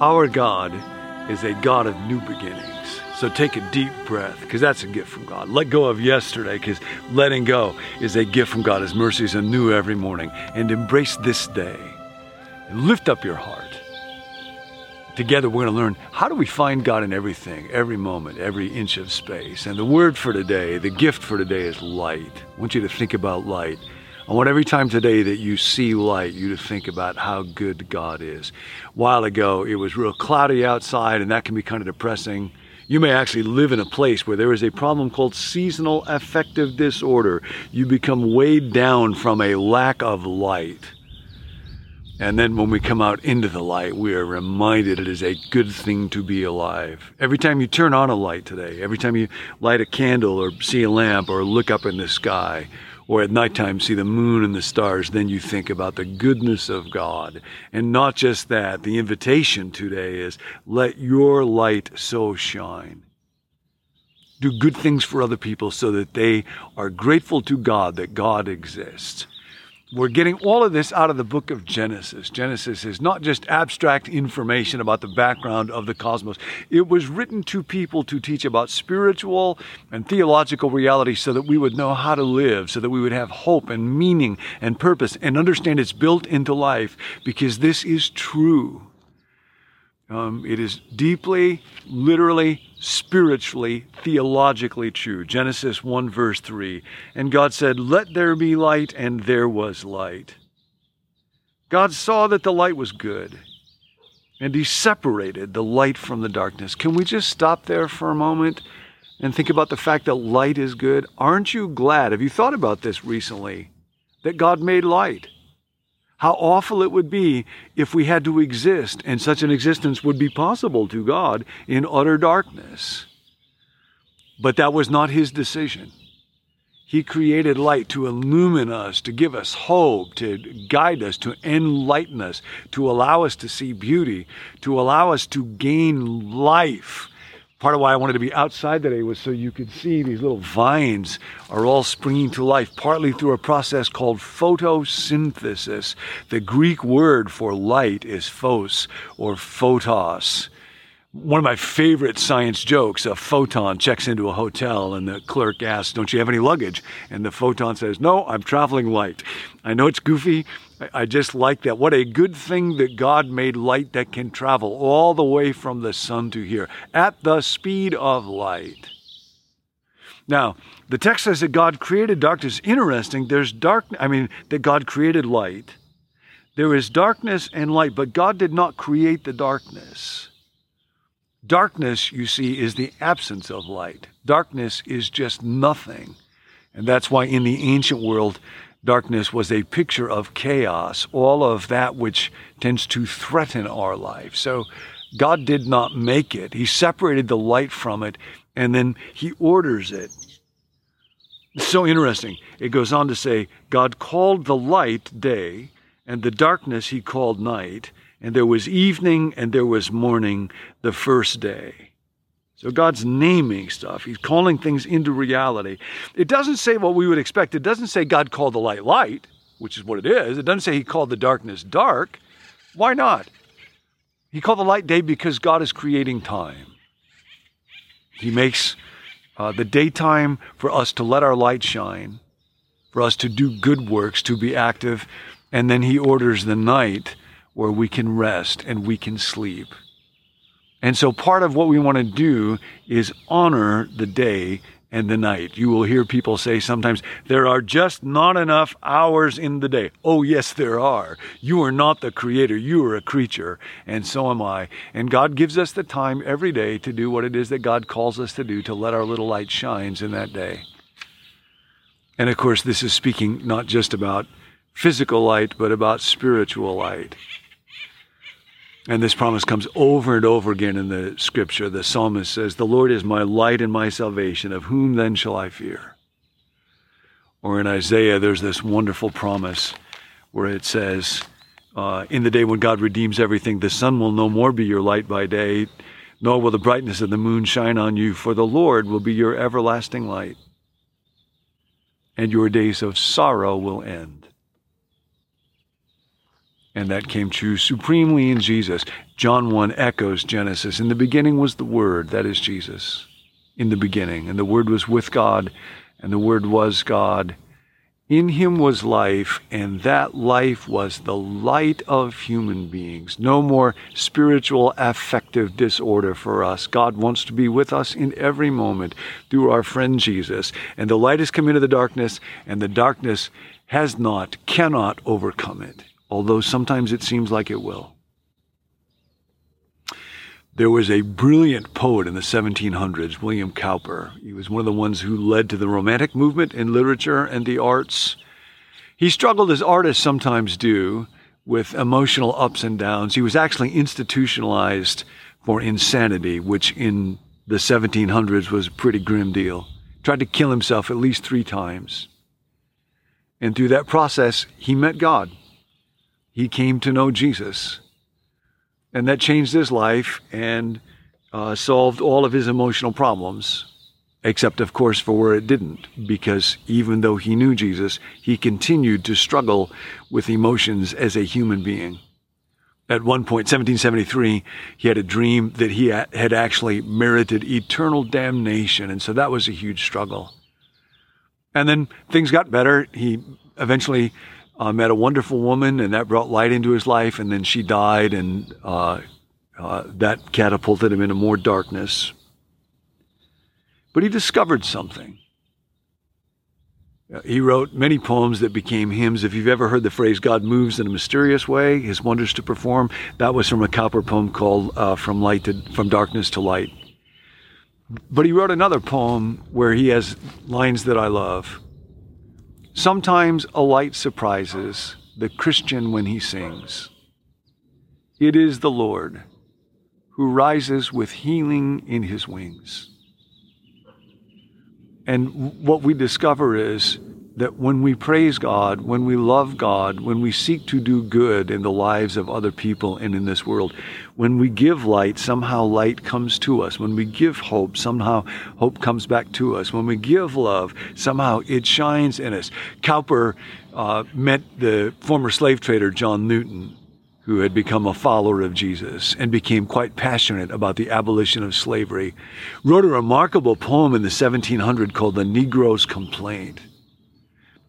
Our God is a God of new beginnings. So take a deep breath because that's a gift from God. Let go of yesterday because letting go is a gift from God. His mercies are new every morning. And embrace this day and lift up your heart. Together, we're going to learn how do we find God in everything, every moment, every inch of space. And the word for today, the gift for today is light. I want you to think about light. I want every time today that you see light, you to think about how good God is. A while ago, it was real cloudy outside, and that can be kind of depressing. You may actually live in a place where there is a problem called seasonal affective disorder. You become weighed down from a lack of light. And then when we come out into the light, we are reminded it is a good thing to be alive. Every time you turn on a light today, every time you light a candle or see a lamp or look up in the sky, or at nighttime see the moon and the stars, then you think about the goodness of God. And not just that, the invitation today is let your light so shine. Do good things for other people so that they are grateful to God that God exists. We're getting all of this out of the book of Genesis. Genesis is not just abstract information about the background of the cosmos. It was written to people to teach about spiritual and theological reality so that we would know how to live, so that we would have hope and meaning and purpose and understand it's built into life because this is true. Um, it is deeply, literally, spiritually, theologically true. Genesis 1, verse 3. And God said, Let there be light, and there was light. God saw that the light was good, and He separated the light from the darkness. Can we just stop there for a moment and think about the fact that light is good? Aren't you glad? Have you thought about this recently? That God made light? How awful it would be if we had to exist, and such an existence would be possible to God in utter darkness. But that was not his decision. He created light to illumine us, to give us hope, to guide us, to enlighten us, to allow us to see beauty, to allow us to gain life Part of why I wanted to be outside today was so you could see these little vines are all springing to life, partly through a process called photosynthesis. The Greek word for light is phos or photos. One of my favorite science jokes a photon checks into a hotel and the clerk asks, Don't you have any luggage? And the photon says, No, I'm traveling light. I know it's goofy, I just like that. What a good thing that God made light that can travel all the way from the sun to here at the speed of light. Now, the text says that God created darkness. Interesting. There's dark, I mean, that God created light. There is darkness and light, but God did not create the darkness. Darkness, you see, is the absence of light. Darkness is just nothing. And that's why in the ancient world, Darkness was a picture of chaos, all of that which tends to threaten our life. So God did not make it. He separated the light from it and then he orders it. It's so interesting. It goes on to say, God called the light day, and the darkness he called night, and there was evening and there was morning the first day. So God's naming stuff. He's calling things into reality. It doesn't say what we would expect. It doesn't say God called the light light, which is what it is. It doesn't say he called the darkness dark. Why not? He called the light day because God is creating time. He makes uh, the daytime for us to let our light shine, for us to do good works, to be active, and then he orders the night where we can rest and we can sleep. And so part of what we want to do is honor the day and the night. You will hear people say sometimes, there are just not enough hours in the day. Oh, yes, there are. You are not the creator. You are a creature, and so am I. And God gives us the time every day to do what it is that God calls us to do, to let our little light shines in that day. And of course, this is speaking not just about physical light, but about spiritual light. And this promise comes over and over again in the scripture. The psalmist says, The Lord is my light and my salvation. Of whom then shall I fear? Or in Isaiah, there's this wonderful promise where it says, uh, In the day when God redeems everything, the sun will no more be your light by day, nor will the brightness of the moon shine on you, for the Lord will be your everlasting light, and your days of sorrow will end. And that came true supremely in Jesus. John 1 echoes Genesis. In the beginning was the Word, that is Jesus. In the beginning. And the Word was with God, and the Word was God. In him was life, and that life was the light of human beings. No more spiritual affective disorder for us. God wants to be with us in every moment through our friend Jesus. And the light has come into the darkness, and the darkness has not, cannot overcome it, although sometimes it seems like it will. There was a brilliant poet in the 1700s, William Cowper. He was one of the ones who led to the Romantic movement in literature and the arts. He struggled, as artists sometimes do, with emotional ups and downs. He was actually institutionalized for insanity, which in the 1700s was a pretty grim deal. Tried to kill himself at least three times. And through that process, he met God. He came to know Jesus. And that changed his life and uh, solved all of his emotional problems, except, of course, for where it didn't, because even though he knew Jesus, he continued to struggle with emotions as a human being. At one point, 1773, he had a dream that he had actually merited eternal damnation, and so that was a huge struggle. And then things got better. He eventually uh, met a wonderful woman, and that brought light into his life. And then she died, and uh, uh, that catapulted him into more darkness. But he discovered something. Uh, he wrote many poems that became hymns. If you've ever heard the phrase "God moves in a mysterious way, His wonders to perform," that was from a Cowper poem called uh, "From Light to From Darkness to Light." But he wrote another poem where he has lines that I love. Sometimes a light surprises the Christian when he sings. It is the Lord who rises with healing in his wings. And what we discover is that when we praise God, when we love God, when we seek to do good in the lives of other people and in this world, when we give light, somehow light comes to us. When we give hope, somehow hope comes back to us. When we give love, somehow it shines in us. Cowper uh, met the former slave trader John Newton, who had become a follower of Jesus and became quite passionate about the abolition of slavery, wrote a remarkable poem in the 1700 called The Negro's Complaint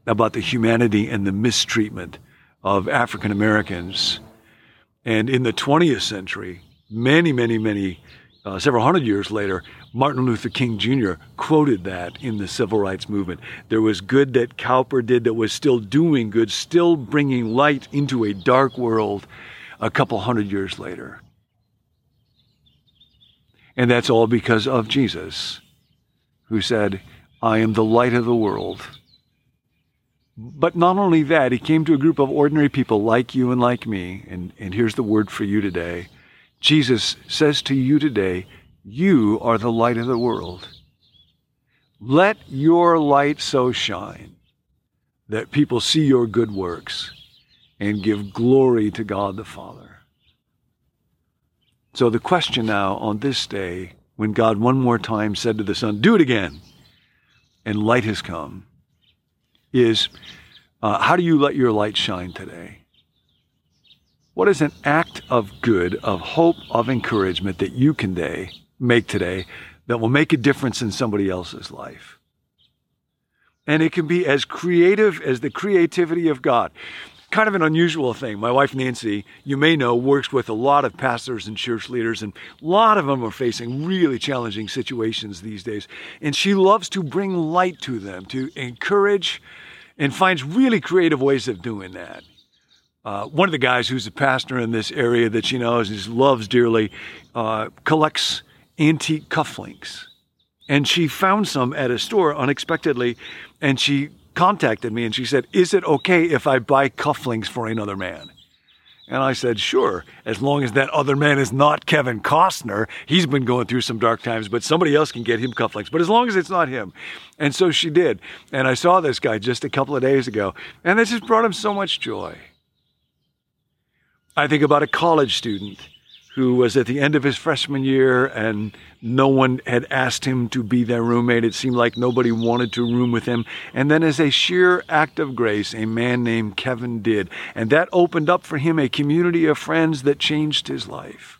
about the humanity and the mistreatment of African Americans. And in the 20th century, many, many, many, uh, several hundred years later, Martin Luther King Jr. quoted that in the civil rights movement. There was good that Cowper did that was still doing good, still bringing light into a dark world a couple hundred years later. And that's all because of Jesus, who said, I am the light of the world. But not only that, he came to a group of ordinary people like you and like me. And, and here's the word for you today Jesus says to you today, You are the light of the world. Let your light so shine that people see your good works and give glory to God the Father. So, the question now on this day, when God one more time said to the Son, Do it again, and light has come is uh, how do you let your light shine today? What is an act of good, of hope, of encouragement that you can day, make today that will make a difference in somebody else's life? And it can be as creative as the creativity of God. Kind of an unusual thing. My wife Nancy, you may know, works with a lot of pastors and church leaders, and a lot of them are facing really challenging situations these days. And she loves to bring light to them, to encourage, and finds really creative ways of doing that. Uh, one of the guys who's a pastor in this area that she knows and loves dearly uh, collects antique cufflinks. And she found some at a store unexpectedly, and she contacted me and she said, Is it okay if I buy cufflinks for another man? And I said, sure, as long as that other man is not Kevin Costner. He's been going through some dark times, but somebody else can get him cufflinks. But as long as it's not him. And so she did. And I saw this guy just a couple of days ago, and this has brought him so much joy. I think about a college student who was at the end of his freshman year and no one had asked him to be their roommate. It seemed like nobody wanted to room with him. And then, as a sheer act of grace, a man named Kevin did. And that opened up for him a community of friends that changed his life.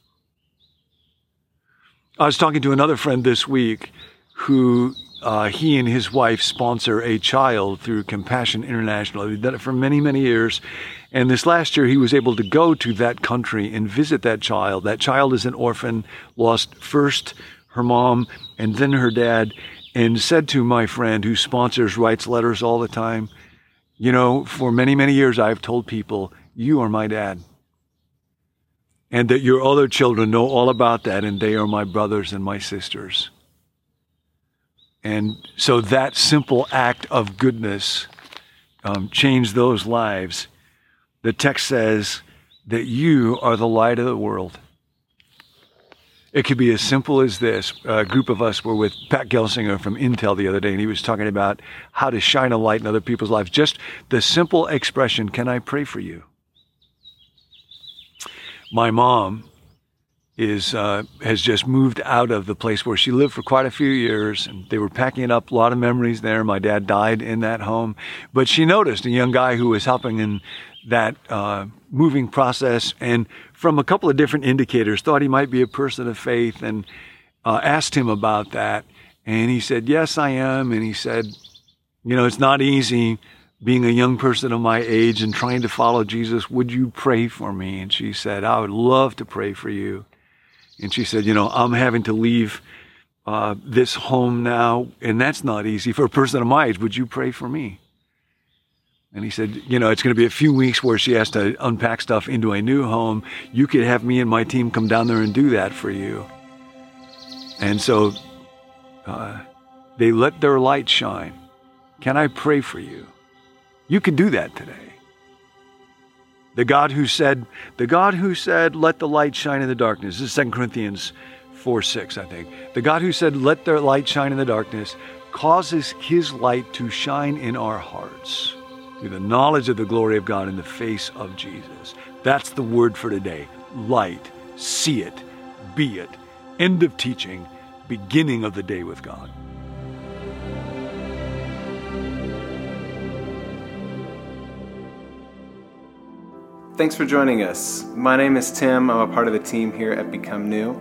I was talking to another friend this week who uh, he and his wife sponsor a child through Compassion International. They've done it for many, many years. And this last year, he was able to go to that country and visit that child. That child is an orphan, lost first her mom and then her dad, and said to my friend who sponsors, writes letters all the time, You know, for many, many years, I've told people, You are my dad. And that your other children know all about that, and they are my brothers and my sisters. And so that simple act of goodness um, changed those lives. The text says that you are the light of the world. It could be as simple as this. A group of us were with Pat Gelsinger from Intel the other day, and he was talking about how to shine a light in other people's lives. Just the simple expression, Can I pray for you? My mom is uh, has just moved out of the place where she lived for quite a few years, and they were packing up a lot of memories there. My dad died in that home, but she noticed a young guy who was helping in that uh, moving process, and from a couple of different indicators, thought he might be a person of faith, and uh, asked him about that, and he said, "Yes, I am," and he said, "You know, it's not easy." being a young person of my age and trying to follow Jesus, would you pray for me? And she said, I would love to pray for you. And she said, You know, I'm having to leave uh, this home now, and that's not easy for a person of my age. Would you pray for me? And he said, You know, it's going to be a few weeks where she has to unpack stuff into a new home. You could have me and my team come down there and do that for you. And so uh, they let their light shine. Can I pray for you? You can do that today. The God who said, the God who said, let the light shine in the darkness. This is 2 Corinthians 4 6, I think. The God who said, let their light shine in the darkness, causes his light to shine in our hearts through the knowledge of the glory of God in the face of Jesus. That's the word for today. Light. See it. Be it. End of teaching. Beginning of the day with God. Thanks for joining us. My name is Tim. I'm a part of the team here at Become New.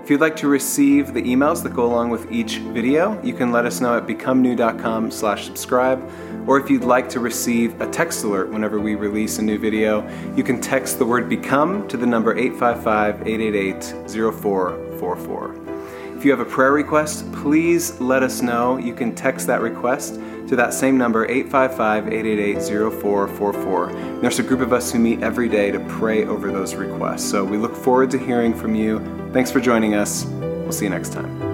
If you'd like to receive the emails that go along with each video, you can let us know at becomenew.com slash subscribe. Or if you'd like to receive a text alert whenever we release a new video, you can text the word become to the number 855-888-0444. If you have a prayer request, please let us know. You can text that request to that same number, 855 888 0444. There's a group of us who meet every day to pray over those requests. So we look forward to hearing from you. Thanks for joining us. We'll see you next time.